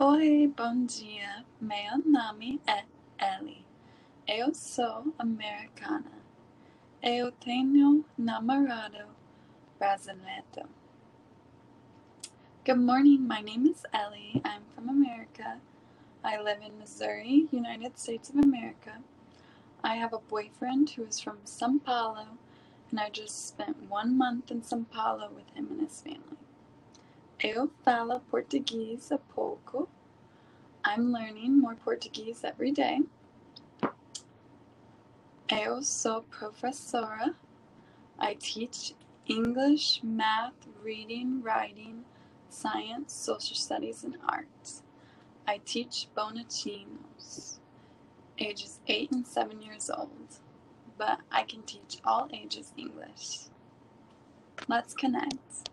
Oi, bom dia. Meu nome é Ellie. Eu sou americana. Eu tenho namorado brasileiro. Good morning. My name is Ellie. I'm from America. I live in Missouri, United States of America. I have a boyfriend who is from São Paulo, and I just spent one month in São Paulo with him and his family. Eu falo português a pouco. I'm learning more Portuguese every day. Eu sou professora. I teach English, math, reading, writing, science, social studies, and arts. I teach Bonatinos, ages 8 and 7 years old, but I can teach all ages English. Let's connect.